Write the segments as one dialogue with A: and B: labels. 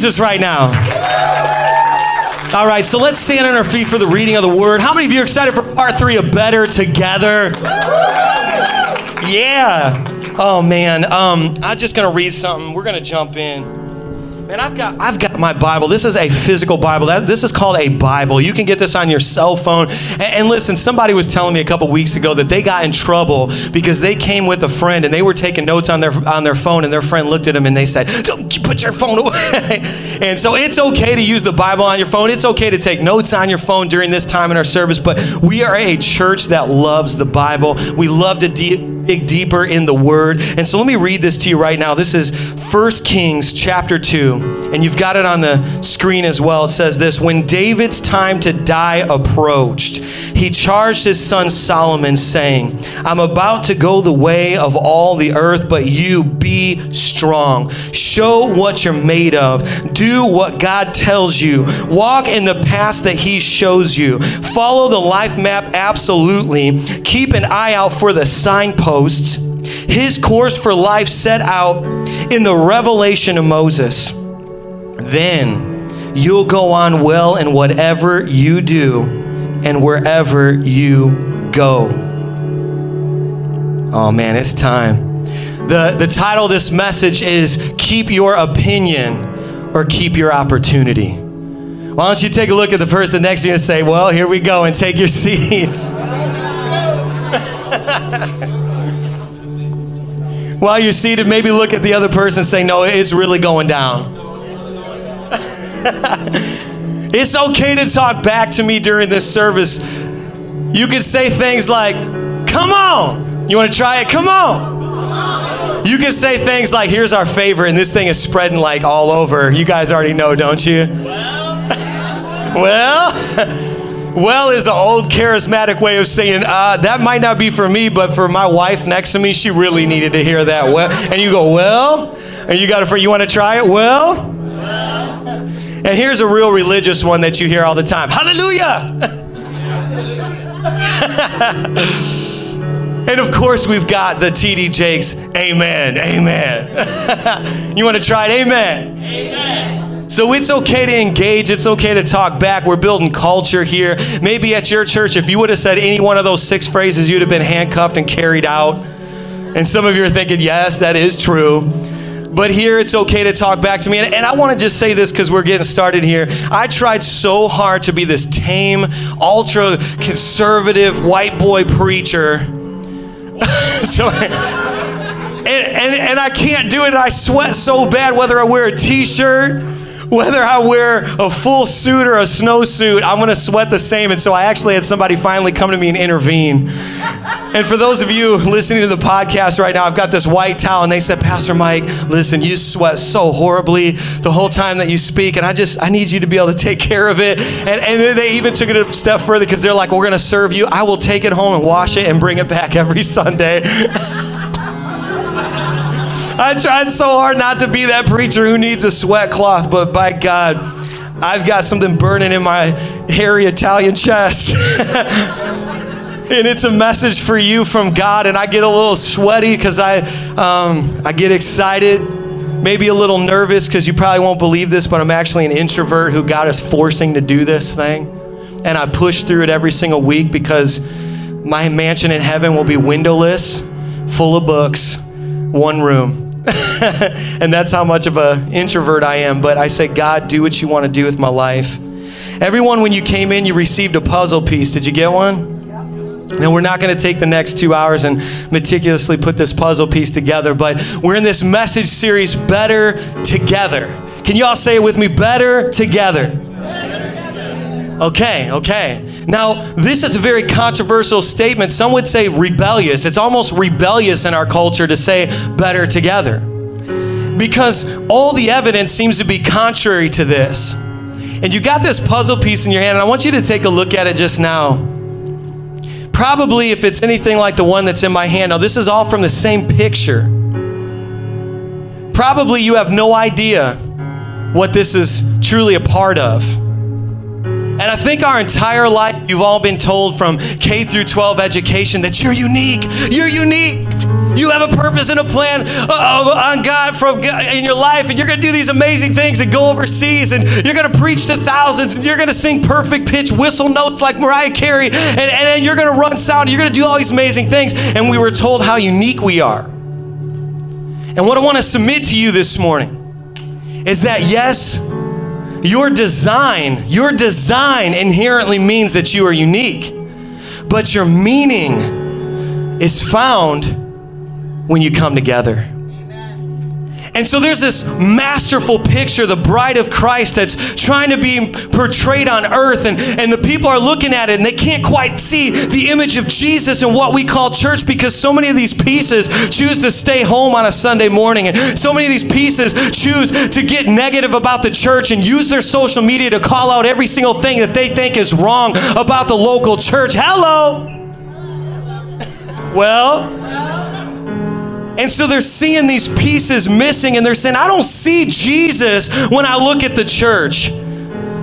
A: Jesus right now. All right, so let's stand on our feet for the reading of the word. How many of you are excited for part three of Better Together? Yeah. Oh man, um, I'm just gonna read something. We're gonna jump in. Man, I've got I've got my Bible. This is a physical Bible. That, this is called a Bible. You can get this on your cell phone. And, and listen, somebody was telling me a couple weeks ago that they got in trouble because they came with a friend and they were taking notes on their on their phone, and their friend looked at them and they said, "Don't put your phone away." and so it's okay to use the Bible on your phone. It's okay to take notes on your phone during this time in our service. But we are a church that loves the Bible. We love to dig deeper in the Word. And so let me read this to you right now. This is 1 Kings chapter 2, and you've got it the screen as well. It says this When David's time to die approached, he charged his son Solomon, saying, I'm about to go the way of all the earth, but you be strong. Show what you're made of. Do what God tells you. Walk in the path that He shows you. Follow the life map absolutely. Keep an eye out for the signposts. His course for life set out in the revelation of Moses. Then you'll go on well in whatever you do and wherever you go. Oh man, it's time. The, the title of this message is Keep Your Opinion or Keep Your Opportunity. Why don't you take a look at the person next to you and say, Well, here we go, and take your seat. While you're seated, maybe look at the other person and say, No, it's really going down. it's okay to talk back to me during this service. You can say things like, Come on. You want to try it? Come on. You can say things like, Here's our favor, and this thing is spreading like all over. You guys already know, don't you? well, well is an old charismatic way of saying uh, that might not be for me, but for my wife next to me, she really needed to hear that. Well, and you go, well, and you got it for you want to try it? Well, and here's a real religious one that you hear all the time. Hallelujah. and of course, we've got the TD Jakes. Amen. Amen. you want to try it? Amen. Amen. So it's okay to engage. It's okay to talk back. We're building culture here. Maybe at your church, if you would have said any one of those six phrases, you'd have been handcuffed and carried out. And some of you are thinking, yes, that is true. But here it's okay to talk back to me. And, and I want to just say this because we're getting started here. I tried so hard to be this tame, ultra conservative white boy preacher. so, and, and, and I can't do it. I sweat so bad whether I wear a t shirt whether I wear a full suit or a snowsuit, I'm gonna sweat the same. And so I actually had somebody finally come to me and intervene. And for those of you listening to the podcast right now, I've got this white towel, and they said, Pastor Mike, listen, you sweat so horribly the whole time that you speak, and I just I need you to be able to take care of it. And, and then they even took it a step further because they're like, We're gonna serve you. I will take it home and wash it and bring it back every Sunday. I tried so hard not to be that preacher who needs a sweat cloth, but by God, I've got something burning in my hairy Italian chest. and it's a message for you from God. And I get a little sweaty because I, um, I get excited, maybe a little nervous because you probably won't believe this, but I'm actually an introvert who God is forcing to do this thing. And I push through it every single week because my mansion in heaven will be windowless, full of books, one room. and that's how much of an introvert I am. But I say, God, do what you want to do with my life. Everyone, when you came in, you received a puzzle piece. Did you get one? Now, we're not going to take the next two hours and meticulously put this puzzle piece together, but we're in this message series, Better Together. Can you all say it with me? Better Together. Okay, okay. Now, this is a very controversial statement. Some would say rebellious. It's almost rebellious in our culture to say better together. Because all the evidence seems to be contrary to this. And you got this puzzle piece in your hand, and I want you to take a look at it just now. Probably, if it's anything like the one that's in my hand, now this is all from the same picture. Probably you have no idea what this is truly a part of. And I think our entire life, you've all been told from K through 12 education that you're unique. You're unique. You have a purpose and a plan uh, on God from in your life, and you're going to do these amazing things and go overseas, and you're going to preach to thousands, and you're going to sing perfect pitch whistle notes like Mariah Carey, and, and you're going to run sound, and you're going to do all these amazing things. And we were told how unique we are. And what I want to submit to you this morning is that yes, your design, your design inherently means that you are unique, but your meaning is found when you come together. And so there's this masterful picture, the bride of Christ, that's trying to be portrayed on earth. And, and the people are looking at it and they can't quite see the image of Jesus in what we call church because so many of these pieces choose to stay home on a Sunday morning. And so many of these pieces choose to get negative about the church and use their social media to call out every single thing that they think is wrong about the local church. Hello! Well, and so they're seeing these pieces missing and they're saying, I don't see Jesus when I look at the church.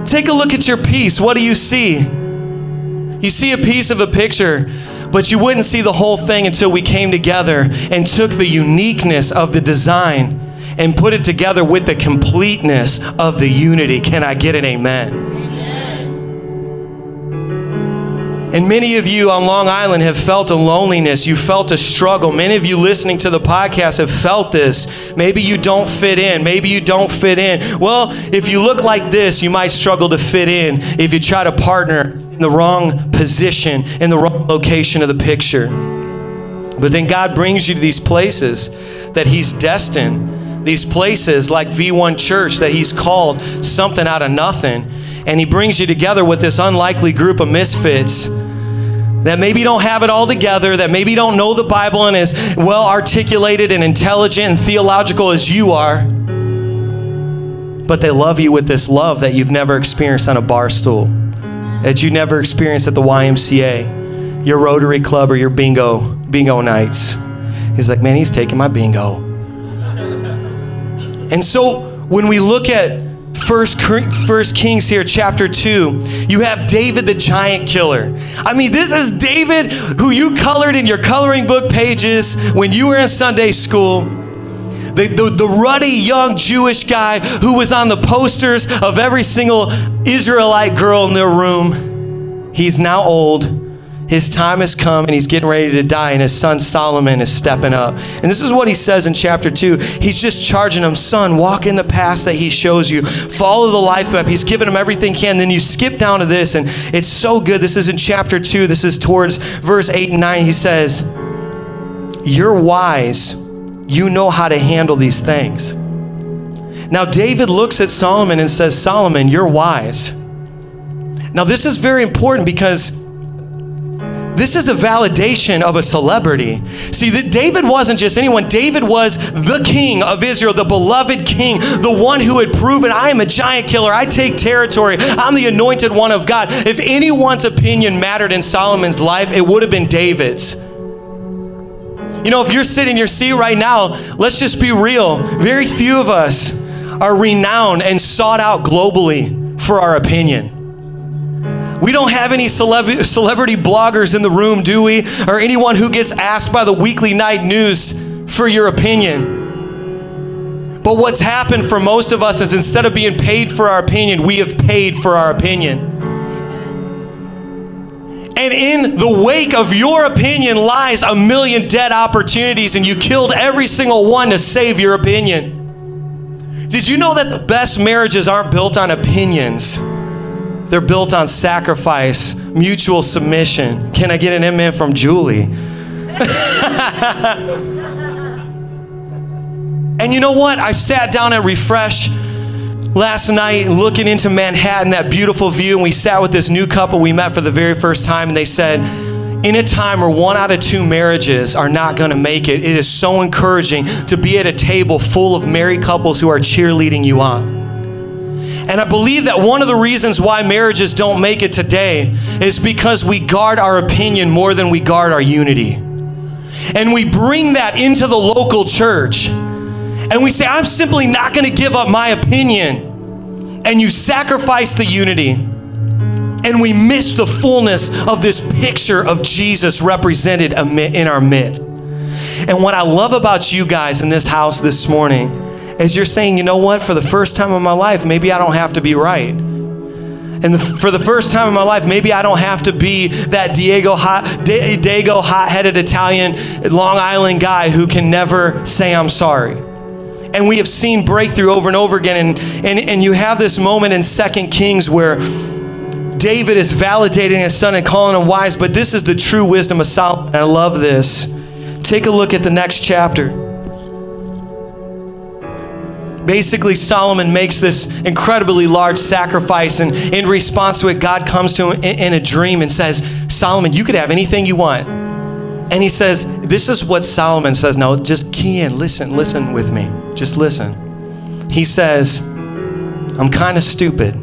A: Take a look at your piece. What do you see? You see a piece of a picture, but you wouldn't see the whole thing until we came together and took the uniqueness of the design and put it together with the completeness of the unity. Can I get an amen? And many of you on Long Island have felt a loneliness. You felt a struggle. Many of you listening to the podcast have felt this. Maybe you don't fit in. Maybe you don't fit in. Well, if you look like this, you might struggle to fit in if you try to partner in the wrong position, in the wrong location of the picture. But then God brings you to these places that He's destined, these places like V1 Church that He's called something out of nothing. And He brings you together with this unlikely group of misfits that maybe don't have it all together, that maybe don't know the Bible and as well articulated and intelligent and theological as you are, but they love you with this love that you've never experienced on a bar stool, that you never experienced at the YMCA, your Rotary Club, or your bingo, bingo nights. He's like, man, he's taking my bingo. And so when we look at First, First Kings here, chapter 2, you have David the giant killer. I mean, this is David who you colored in your coloring book pages when you were in Sunday school. The, the, the, ruddy young Jewish guy who was on the posters of every single Israelite girl in their room. He's now old. His time has come and he's getting ready to die, and his son Solomon is stepping up. And this is what he says in chapter 2. He's just charging him, Son, walk in the path that he shows you, follow the life map. He's giving him everything he can. Then you skip down to this, and it's so good. This is in chapter 2. This is towards verse 8 and 9. He says, You're wise. You know how to handle these things. Now, David looks at Solomon and says, Solomon, you're wise. Now, this is very important because this is the validation of a celebrity. See, that David wasn't just anyone. David was the king of Israel, the beloved king, the one who had proven, I am a giant killer. I take territory. I'm the anointed one of God. If anyone's opinion mattered in Solomon's life, it would have been David's. You know, if you're sitting in your seat right now, let's just be real. Very few of us are renowned and sought out globally for our opinion. We don't have any celeb- celebrity bloggers in the room, do we? Or anyone who gets asked by the weekly night news for your opinion. But what's happened for most of us is instead of being paid for our opinion, we have paid for our opinion. And in the wake of your opinion lies a million dead opportunities, and you killed every single one to save your opinion. Did you know that the best marriages aren't built on opinions? They're built on sacrifice, mutual submission. Can I get an amen from Julie? and you know what? I sat down at Refresh last night looking into Manhattan, that beautiful view, and we sat with this new couple we met for the very first time, and they said, in a time where one out of two marriages are not going to make it, it is so encouraging to be at a table full of married couples who are cheerleading you on. And I believe that one of the reasons why marriages don't make it today is because we guard our opinion more than we guard our unity. And we bring that into the local church. And we say, I'm simply not going to give up my opinion. And you sacrifice the unity. and we miss the fullness of this picture of Jesus represented in our midst. And what I love about you guys in this house this morning is you're saying, you know what, for the first time in my life, maybe I don't have to be right. And the, for the first time in my life, maybe I don't have to be that Diego hot, Diego hot-headed Italian Long Island guy who can never say I'm sorry. And we have seen breakthrough over and over again. And, and, and you have this moment in Second Kings where David is validating his son and calling him wise, but this is the true wisdom of Solomon. I love this. Take a look at the next chapter basically Solomon makes this incredibly large sacrifice, and in response to it, God comes to him in, a dream and says, Solomon, you could have anything you want. And he says, This is what Solomon says. Now, just key in, listen, listen with me. Just listen. He says, I'm kind of stupid.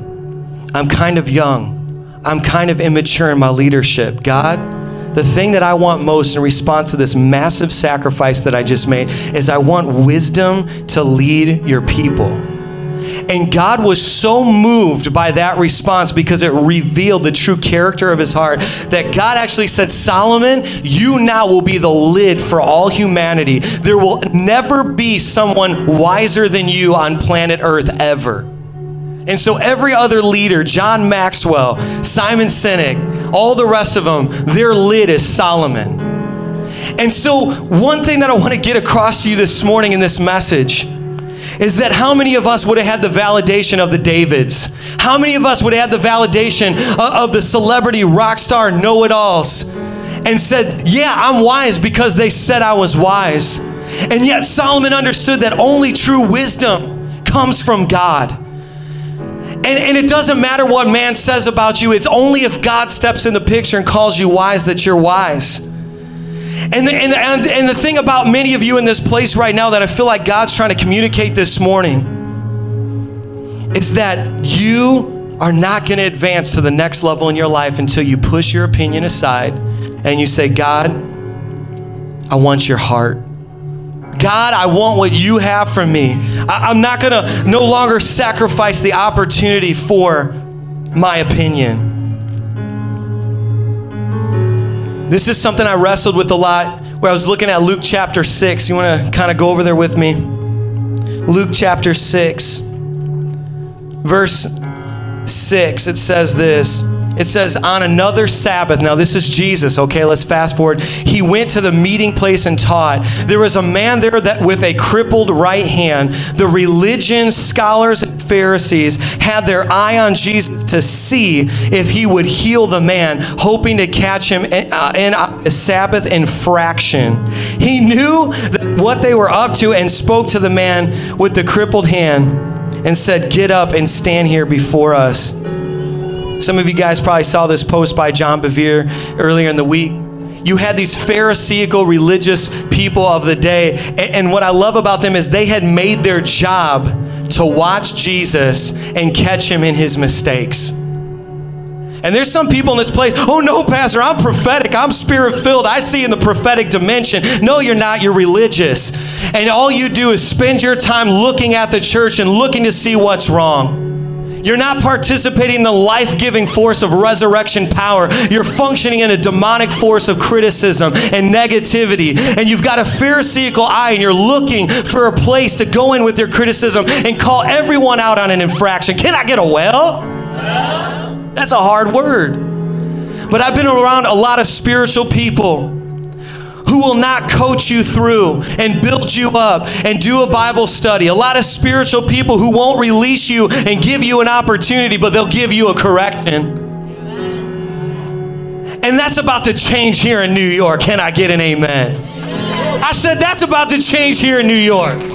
A: I'm kind of young. I'm kind of immature in my leadership. God, the thing that I want most in response to this massive sacrifice that I just made is I want wisdom to lead your people. And God was so moved by that response because it revealed the true character of his heart that God actually said, Solomon, you now will be the lid for all humanity. There will never be someone wiser than you on planet Earth ever. And so every other leader, John Maxwell, Simon Sinek, all the rest of them, their lid is Solomon. And so, one thing that I want to get across to you this morning in this message is that how many of us would have had the validation of the Davids? How many of us would have had the validation of the celebrity rock star know it alls and said, Yeah, I'm wise because they said I was wise? And yet, Solomon understood that only true wisdom comes from God. And, and it doesn't matter what man says about you, it's only if God steps in the picture and calls you wise that you're wise. And the, and, and, and the thing about many of you in this place right now that I feel like God's trying to communicate this morning is that you are not going to advance to the next level in your life until you push your opinion aside and you say, God, I want your heart. God, I want what you have for me. I, am not going to no longer sacrifice the opportunity for my opinion. This is something I wrestled with a lot where I was looking at Luke chapter 6. You want to kind of go over there with me? Luke chapter 6, verse 6, it says this. It says, on another Sabbath, now this is Jesus, okay, let's fast forward. He went to the meeting place and taught. There was a man there that with a crippled right hand, the religion scholars and Pharisees had their eye on Jesus to see if he would heal the man, hoping to catch him in uh, a Sabbath infraction. He knew what they were up to and spoke to the man with the crippled hand and said, Get up and stand here before us. Some of you guys probably saw this post by John Bevere earlier in the week. You had these Pharisaical religious people of the day, and what I love about them is they had made their job to watch Jesus and catch him in his mistakes. And there's some people in this place, oh no, Pastor, I'm prophetic. I'm spirit filled. I see in the prophetic dimension. No, you're not. You're religious. And all you do is spend your time looking at the church and looking to see what's wrong. You're not participating in the life giving force of resurrection power. You're functioning in a demonic force of criticism and negativity. And you've got a Pharisaical eye and you're looking for a place to go in with your criticism and call everyone out on an infraction. Can I get a well? That's a hard word. But I've been around a lot of spiritual people who will not coach you through and build you up and do a Bible study. A lot of spiritual people who won't release you and give you an opportunity, but they'll give you a correction. And that's about to change here in New York. Can I get an amen? I said that's about to change here in New York.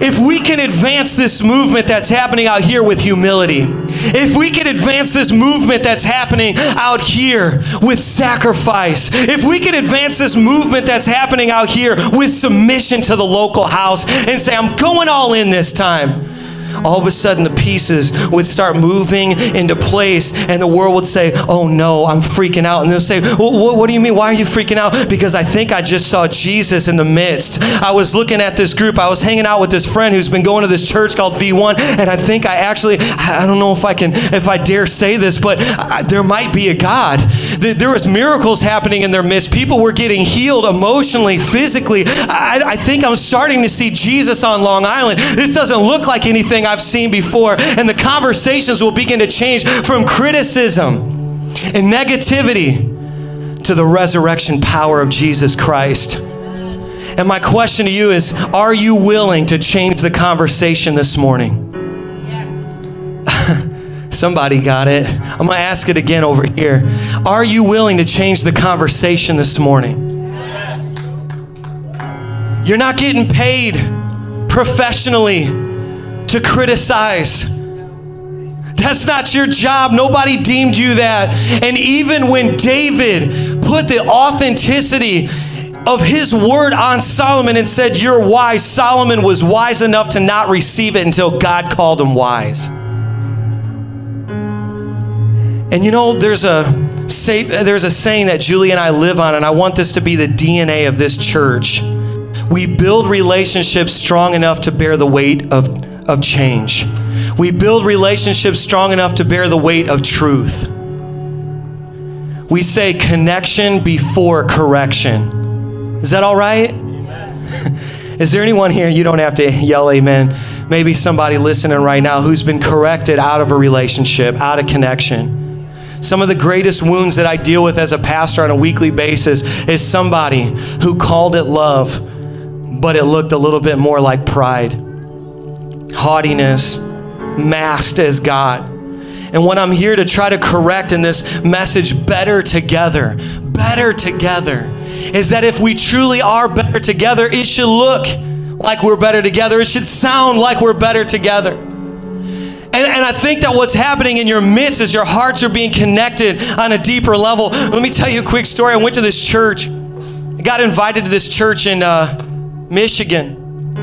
A: If we can advance this movement that's happening out here with humility, if we can advance this movement that's happening out here with sacrifice, if we can advance this movement that's happening out here with submission to the local house and say, I'm going all in this time. All of a sudden the pieces would start moving into place, and the world would say, Oh no, I'm freaking out. And they'll say, What, what do you mean? Why are you freaking out? Because I think I just saw Jesus in the midst. I was looking at this group, I was hanging out with this friend who's been going to this church called V1, and I think I actually, I don't know if I can, if I dare say this, but I, there might be a God. There was miracles happening in their midst. People were getting healed emotionally, physically. I, I think I'm starting to see Jesus on Long Island. This doesn't look like anything I've seen before. And the conversations will begin to change from criticism and negativity to the resurrection power of Jesus Christ. And my question to you is Are you willing to change the conversation this morning? Somebody got it. I'm going to ask it again over here. Are you willing to change the conversation this morning? You're not getting paid professionally to criticize. That's not your job. Nobody deemed you that. And even when David put the authenticity of his word on Solomon and said, You're wise, Solomon was wise enough to not receive it until God called him wise. And you know, there's a say, there's a saying that Julie and I live on, and I want this to be the DNA of this church. We build relationships strong enough to bear the weight of, of change. We build relationships strong enough to bear the weight of truth. We say connection before correction. Is that all right? Is there anyone here, you don't have to yell amen, maybe somebody listening right now who's been corrected out of a relationship, out of connection? Some of the greatest wounds that I deal with as a pastor on a weekly basis is somebody who called it love, but it looked a little bit more like pride, haughtiness, masked as God. And what I'm here to try to correct in this message, better together, better together, is that if we truly are better together, it should look like we're better together. It should sound like we're better together. And, and I think that what's happening in your midst is your hearts are being connected on a deeper level. Let me tell you a quick story. I went to this church. I got invited to this church in uh, Michigan.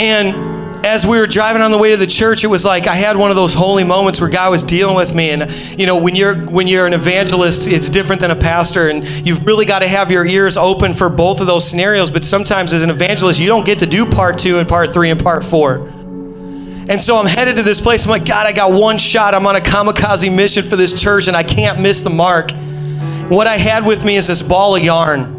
A: And as we were driving on the way to the church, it was like I had one of those holy moments where God was dealing with me. And you know, when you're when you're an evangelist, it's different than a pastor, and you've really got to have your ears open for both of those scenarios. But sometimes, as an evangelist, you don't get to do part two and part three and part four. And so I'm headed to this place. I'm like, God, I got one shot. I'm on a kamikaze mission for this church and I can't miss the mark. What I had with me is this ball of yarn.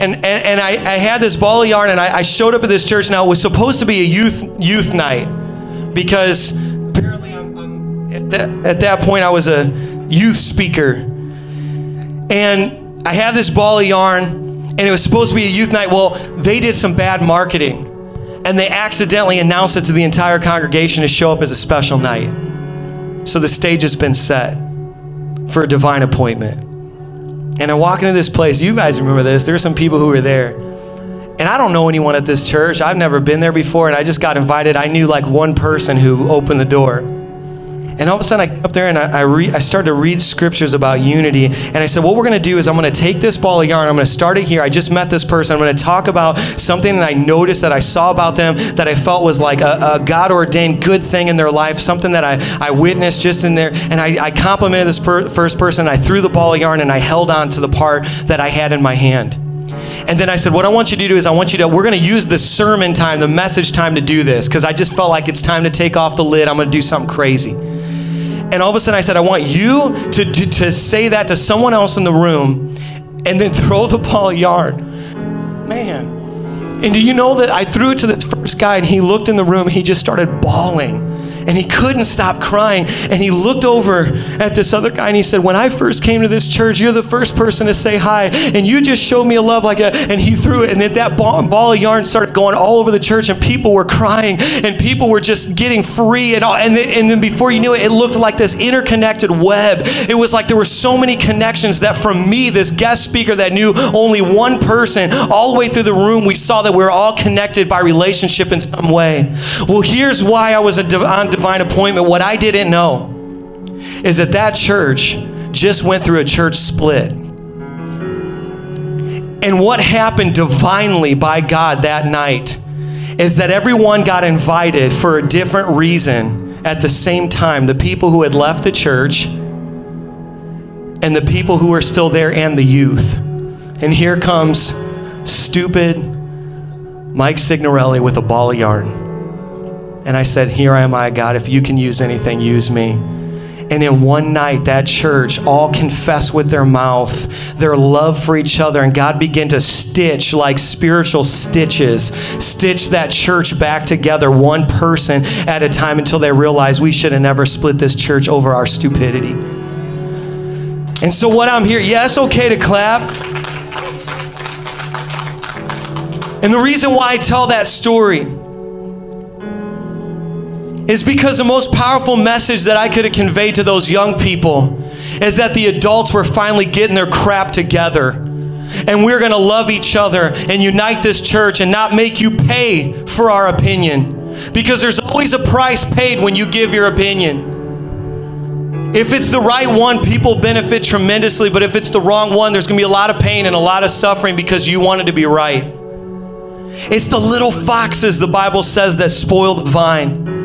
A: And, and, and I, I had this ball of yarn and I, I showed up at this church. Now, it was supposed to be a youth, youth night because apparently I'm, I'm at, that, at that point I was a youth speaker. And I had this ball of yarn and it was supposed to be a youth night. Well, they did some bad marketing and they accidentally announced it to the entire congregation to show up as a special night. So the stage has been set for a divine appointment. And I walk into this place. You guys remember this. There were some people who were there. And I don't know anyone at this church. I've never been there before. And I just got invited. I knew like one person who opened the door. And all of a sudden, I get up there and I, I, re- I started to read scriptures about unity. And I said, What we're going to do is I'm going to take this ball of yarn, I'm going to start it here. I just met this person. I'm going to talk about something that I noticed that I saw about them that I felt was like a, a God ordained good thing in their life, something that I, I witnessed just in there. And I, I complimented this per- first person. I threw the ball of yarn and I held on to the part that I had in my hand. And then I said, What I want you to do is, I want you to, we're going to use the sermon time, the message time to do this, because I just felt like it's time to take off the lid. I'm going to do something crazy. And all of a sudden I said, I want you to, to, to say that to someone else in the room and then throw the ball of yarn. Man. And do you know that I threw it to this first guy and he looked in the room and he just started bawling and he couldn't stop crying. And he looked over at this other guy and he said, When I first came to this church, you're the first person to say hi, and you just showed me a love like that. And he threw it, and then that ball, ball of yarn started going all over the church, and people were crying, and people were just getting free. And, all, and, then, and then before you knew it, it looked like this interconnected web. It was like there were so many connections that from me, this guest speaker that knew only one person, all the way through the room, we saw that we were all connected by relationship in some way. Well, here's why I was on divine appointment. What I didn't know is that that church just went through a church split. And what happened divinely by God that night is that everyone got invited for a different reason at the same time. The people who had left the church and the people who were still there and the youth. And here comes stupid Mike Signorelli with a ball of yarn. And I said, Here I am I, God. If you can use anything, use me. And in one night, that church all confessed with their mouth their love for each other, and God began to stitch like spiritual stitches, stitch that church back together, one person at a time, until they realized we should have never split this church over our stupidity. And so, what I'm here, yeah, it's okay to clap. And the reason why I tell that story is because the most powerful message that I could have conveyed to those young people is that the adults were finally getting their crap together. And we're going to love each other and unite this church and not make you pay for our opinion. Because there's always a price paid when you give your opinion. If it's the right one, people benefit tremendously. But if it's the wrong one, there's going to be a lot of pain and a lot of suffering because you wanted to be right. It's the little foxes, the Bible says, that spoil the vine.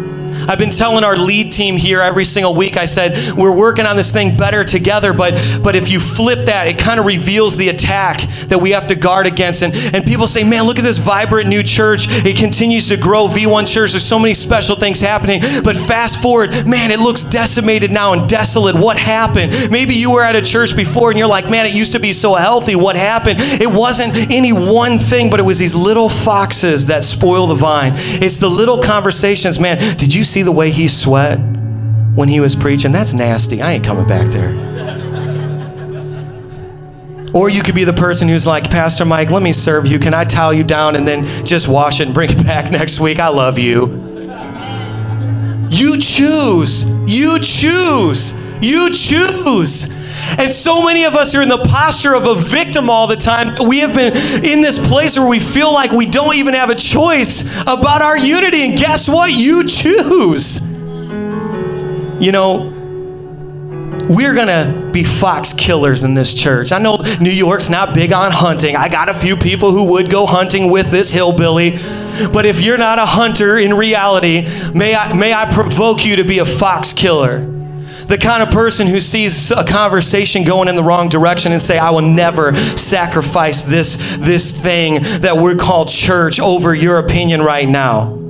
A: I've been telling our lead team here every single week, I said, we're working on this thing better together, but, but if you flip that, it kind of reveals the attack that we have to guard against. And, and people say, man, look at this vibrant new church. It continues to grow, V1 Church. There's so many special things happening. But fast forward, man, it looks decimated now and desolate. What happened? Maybe you were at a church before and you're like, man, it used to be so healthy. What happened? It wasn't any one thing, but it was these little foxes that spoil the vine. It's the little conversations, man. Did you see the way he sweat when he was preaching? That's nasty. I ain't coming back there. Or you could be the person who's like, Pastor Mike, let me serve you. Can I towel you down and then just wash it and bring it back next week? I love you. You choose. You choose. You choose. And so many of us are in the posture of a victim all the time. We have been in this place where we feel like we don't even have a choice about our unity. And guess what? You choose. You know, we're gonna be fox killers in this church. I know New York's not big on hunting. I got a few people who would go hunting with this hillbilly. But if you're not a hunter in reality, may I, may I provoke you to be a fox killer? The kind of person who sees a conversation going in the wrong direction and say, I will never sacrifice this, this thing that we're called church over your opinion right now.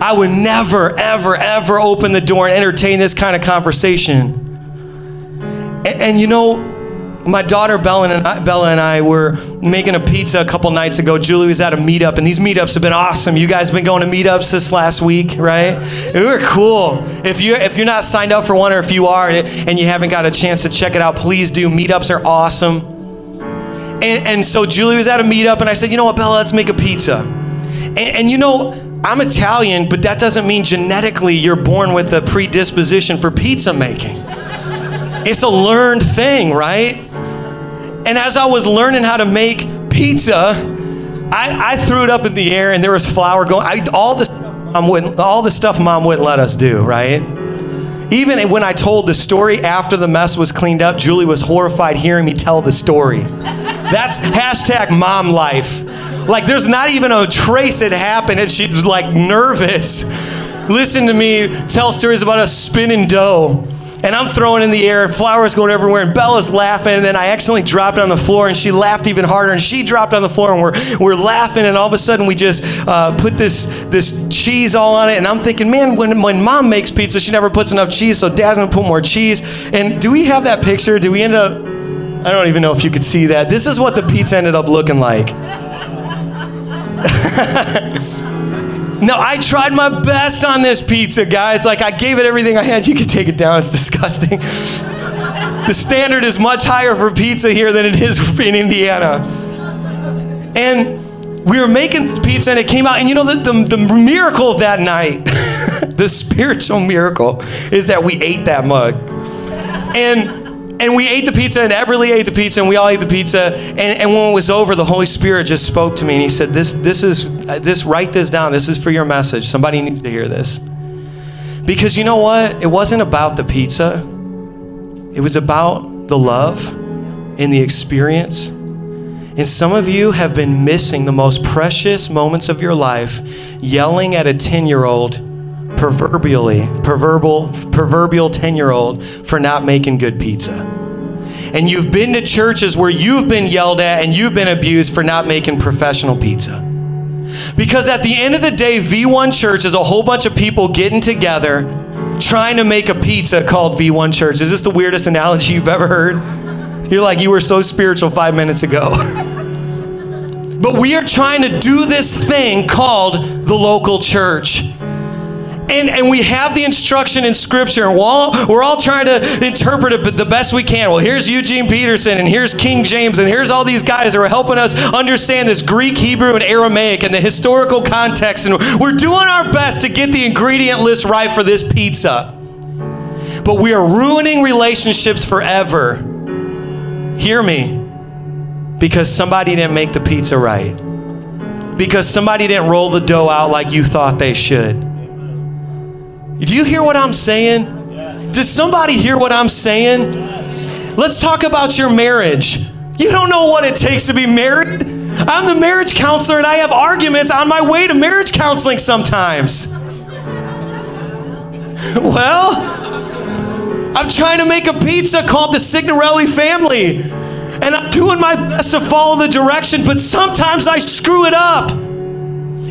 A: I would never, ever, ever open the door and entertain this kind of conversation. And, and you know, my daughter Bella and, I, Bella and I were making a pizza a couple nights ago. Julie was at a meetup, and these meetups have been awesome. You guys have been going to meetups this last week, right? We were cool. If you if you're not signed up for one, or if you are and you haven't got a chance to check it out, please do. Meetups are awesome. And, and so Julie was at a meetup, and I said, you know what, Bella, let's make a pizza. and, and you know. I'm Italian, but that doesn't mean genetically you're born with a predisposition for pizza making. It's a learned thing, right? And as I was learning how to make pizza, I, I threw it up in the air and there was flour going. I, all the stuff mom wouldn't, all the stuff mom wouldn't let us do, right? Even when I told the story after the mess was cleaned up, Julie was horrified hearing me tell the story. That's hashtag mom life. Like there's not even a trace it happened, and she's like nervous. Listen to me tell stories about us spinning dough and I'm throwing in the air, flowers going everywhere, and Bella's laughing, and then I accidentally dropped it on the floor, and she laughed even harder, and she dropped on the floor, and we're, we're laughing, and all of a sudden we just uh, put this, this cheese all on it, and I'm thinking, man, when, when mom makes pizza, she never puts enough cheese, so dad's gonna put more cheese. And do we have that picture? Do we end up, I don't even know if you could see that. This is what the pizza ended up looking like. No, I tried my best on this pizza, guys. Like, I gave it everything I had. You can take it down, it's disgusting. the standard is much higher for pizza here than it is in Indiana. And we were making pizza and it came out. And you know, the, the, the miracle that night, the spiritual miracle, is that we ate that mug. And and we ate the pizza, and Everly ate the pizza, and we all ate the pizza. And, and when it was over, the Holy Spirit just spoke to me, and He said, "This, this is this. Write this down. This is for your message. Somebody needs to hear this." Because you know what? It wasn't about the pizza. It was about the love and the experience. And some of you have been missing the most precious moments of your life yelling at a 10 year old, proverbially, proverbial, proverbial 10 year old, for not making good pizza. And you've been to churches where you've been yelled at and you've been abused for not making professional pizza. Because at the end of the day, V1 Church is a whole bunch of people getting together trying to make a pizza called V1 Church. Is this the weirdest analogy you've ever heard? You're like, you were so spiritual five minutes ago. but we are trying to do this thing called the local church. And, and we have the instruction in Scripture, and we're all, we're all trying to interpret it the best we can. Well, here's Eugene Peterson, and here's King James, and here's all these guys that are helping us understand this Greek, Hebrew, and Aramaic and the historical context. And we're doing our best to get the ingredient list right for this pizza. But we are ruining relationships forever. Hear me. Because somebody didn't make the pizza right. Because somebody didn't roll the dough out like you thought they should do you hear what I'm saying? Does somebody hear what I'm saying? Let's talk about your marriage. You don't know what it takes to be married. I'm the marriage counselor and I have arguments on my way to marriage counseling sometimes. well, I'm trying to make a pizza called the Signorelli family. And I'm doing my best to follow the direction, but sometimes I screw it up.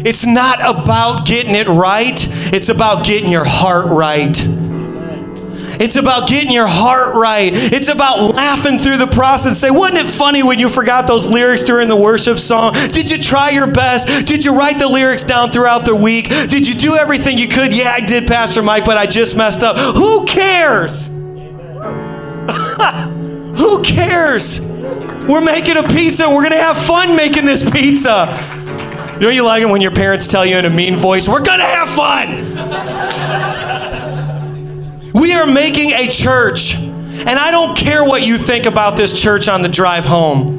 A: It's not about getting it right, it's about getting your heart right. It's about getting your heart right. It's about laughing through the process. Say, wasn't it funny when you forgot those lyrics during the worship song? Did you try your best? Did you write the lyrics down throughout the week? Did you do everything you could? Yeah, I did, Pastor Mike, but I just messed up. Who cares? Who cares? We're making a pizza. We're going to have fun making this pizza. Don't you like it when your parents tell you in a mean voice, we're gonna have fun? we are making a church, and I don't care what you think about this church on the drive home.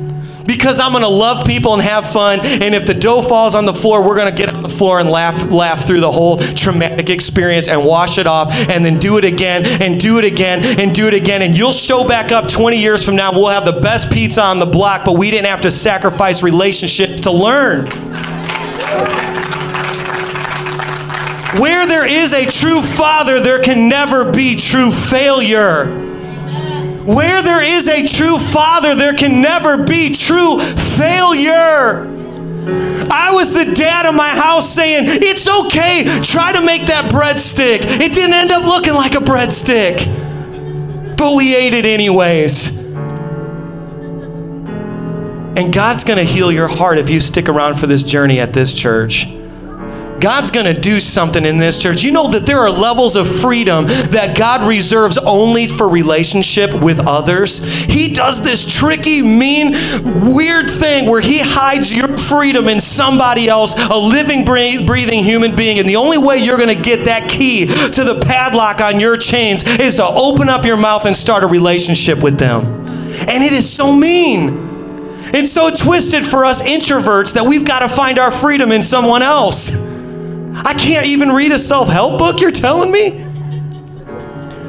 A: Because I'm gonna love people and have fun, and if the dough falls on the floor, we're gonna get on the floor and laugh, laugh through the whole traumatic experience and wash it off, and then do it again, and do it again, and do it again, and you'll show back up 20 years from now. We'll have the best pizza on the block, but we didn't have to sacrifice relationships to learn. Where there is a true father, there can never be true failure. Where there is a true father, there can never be true failure. I was the dad of my house saying, It's okay, try to make that breadstick. It didn't end up looking like a breadstick, but we ate it anyways. And God's going to heal your heart if you stick around for this journey at this church. God's going to do something in this church. You know that there are levels of freedom that God reserves only for relationship with others. He does this tricky, mean, weird thing where He hides your freedom in somebody else, a living, breathing human being. And the only way you're going to get that key to the padlock on your chains is to open up your mouth and start a relationship with them. And it is so mean. It's so twisted for us introverts that we've got to find our freedom in someone else. I can't even read a self help book, you're telling me?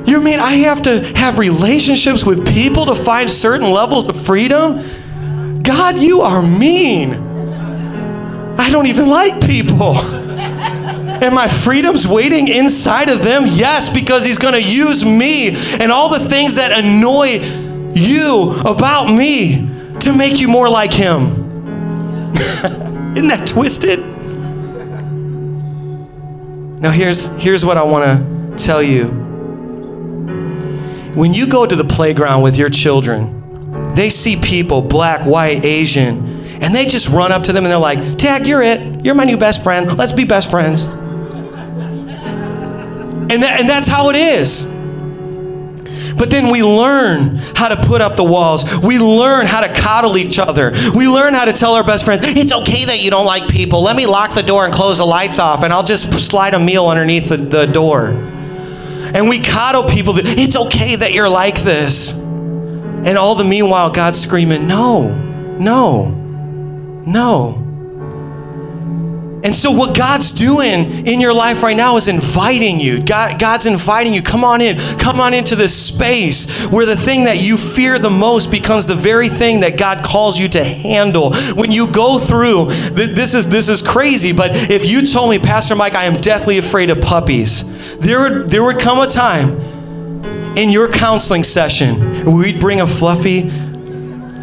A: You mean I have to have relationships with people to find certain levels of freedom? God, you are mean. I don't even like people. And my freedom's waiting inside of them? Yes, because He's going to use me and all the things that annoy you about me to make you more like Him. Isn't that twisted? Now, here's, here's what I want to tell you. When you go to the playground with your children, they see people, black, white, Asian, and they just run up to them and they're like, Tag, you're it. You're my new best friend. Let's be best friends. And, that, and that's how it is. But then we learn how to put up the walls. We learn how to coddle each other. We learn how to tell our best friends, it's okay that you don't like people. Let me lock the door and close the lights off, and I'll just slide a meal underneath the, the door. And we coddle people that it's okay that you're like this. And all the meanwhile, God's screaming, no, no, no. And so, what God's doing in your life right now is inviting you. God, God's inviting you. Come on in. Come on into this space where the thing that you fear the most becomes the very thing that God calls you to handle. When you go through, this is this is crazy. But if you told me, Pastor Mike, I am deathly afraid of puppies, there would there would come a time in your counseling session where we'd bring a fluffy,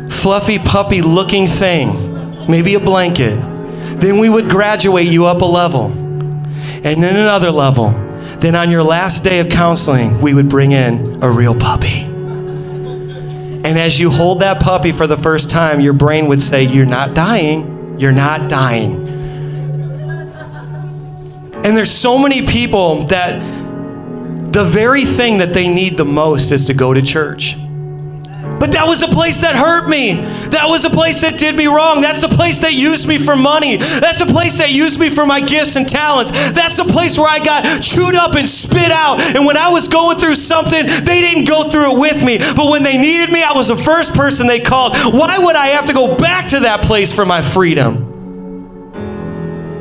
A: fluffy puppy looking thing, maybe a blanket then we would graduate you up a level, and then another level. Then on your last day of counseling, we would bring in a real puppy. And as you hold that puppy for the first time, your brain would say, You're not dying. You're not dying. And there's so many people that the very thing that they need the most is to go to church. But that was a place that hurt me. That was a place that did me wrong. That's a place that used me for money. That's a place that used me for my gifts and talents. That's the place where I got chewed up and spit out. And when I was going through something, they didn't go through it with me. But when they needed me, I was the first person they called. Why would I have to go back to that place for my freedom?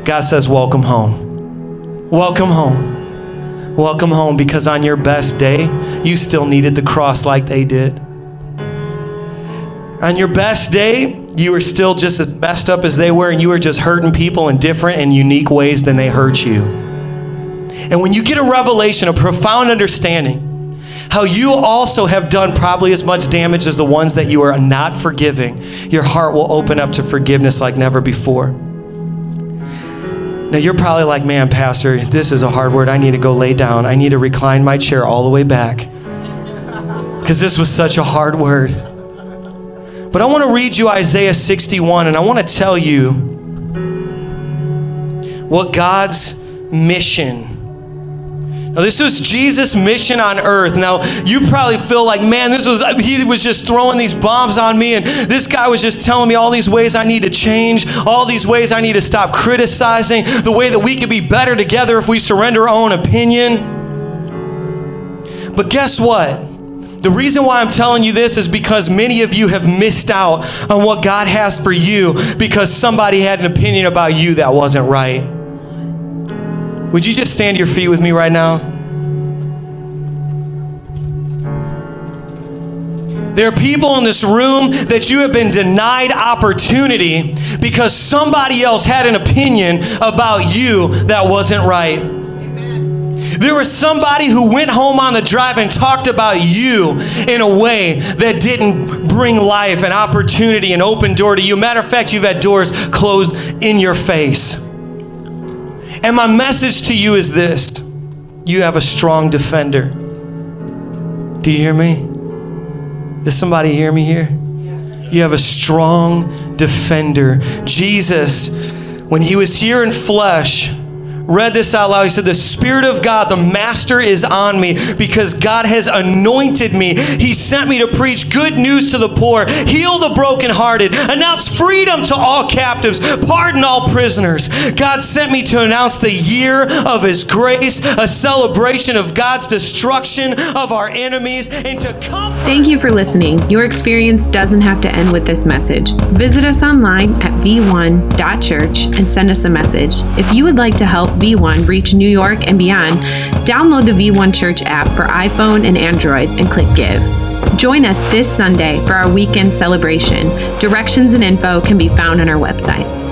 A: God says, Welcome home. Welcome home. Welcome home because on your best day, you still needed the cross like they did. On your best day, you were still just as messed up as they were, and you were just hurting people in different and unique ways than they hurt you. And when you get a revelation, a profound understanding, how you also have done probably as much damage as the ones that you are not forgiving, your heart will open up to forgiveness like never before. Now, you're probably like, man, Pastor, this is a hard word. I need to go lay down. I need to recline my chair all the way back. Because this was such a hard word. But I want to read you Isaiah 61 and I want to tell you what God's mission now, this was Jesus' mission on earth. Now, you probably feel like, man, this was, he was just throwing these bombs on me, and this guy was just telling me all these ways I need to change, all these ways I need to stop criticizing, the way that we could be better together if we surrender our own opinion. But guess what? The reason why I'm telling you this is because many of you have missed out on what God has for you because somebody had an opinion about you that wasn't right. Would you just stand to your feet with me right now? There are people in this room that you have been denied opportunity because somebody else had an opinion about you that wasn't right. There was somebody who went home on the drive and talked about you in a way that didn't bring life and opportunity and open door to you. Matter of fact, you've had doors closed in your face. And my message to you is this you have a strong defender. Do you hear me? Does somebody hear me here? You have a strong defender. Jesus, when he was here in flesh, read this out loud. He said, The Spirit of God, the Master, is on me because God has anointed me. He sent me to preach good news to the poor, heal the brokenhearted, announce freedom to all captives, pardon all prisoners. God sent me to announce the year of His grace, a celebration of God's destruction of our enemies, and to come.
B: Thank you for listening. Your experience doesn't have to end with this message. Visit us online at v1.church and send us a message. If you would like to help V1 reach New York and beyond, download the V1 Church app for iPhone and Android and click Give. Join us this Sunday for our weekend celebration. Directions and info can be found on our website.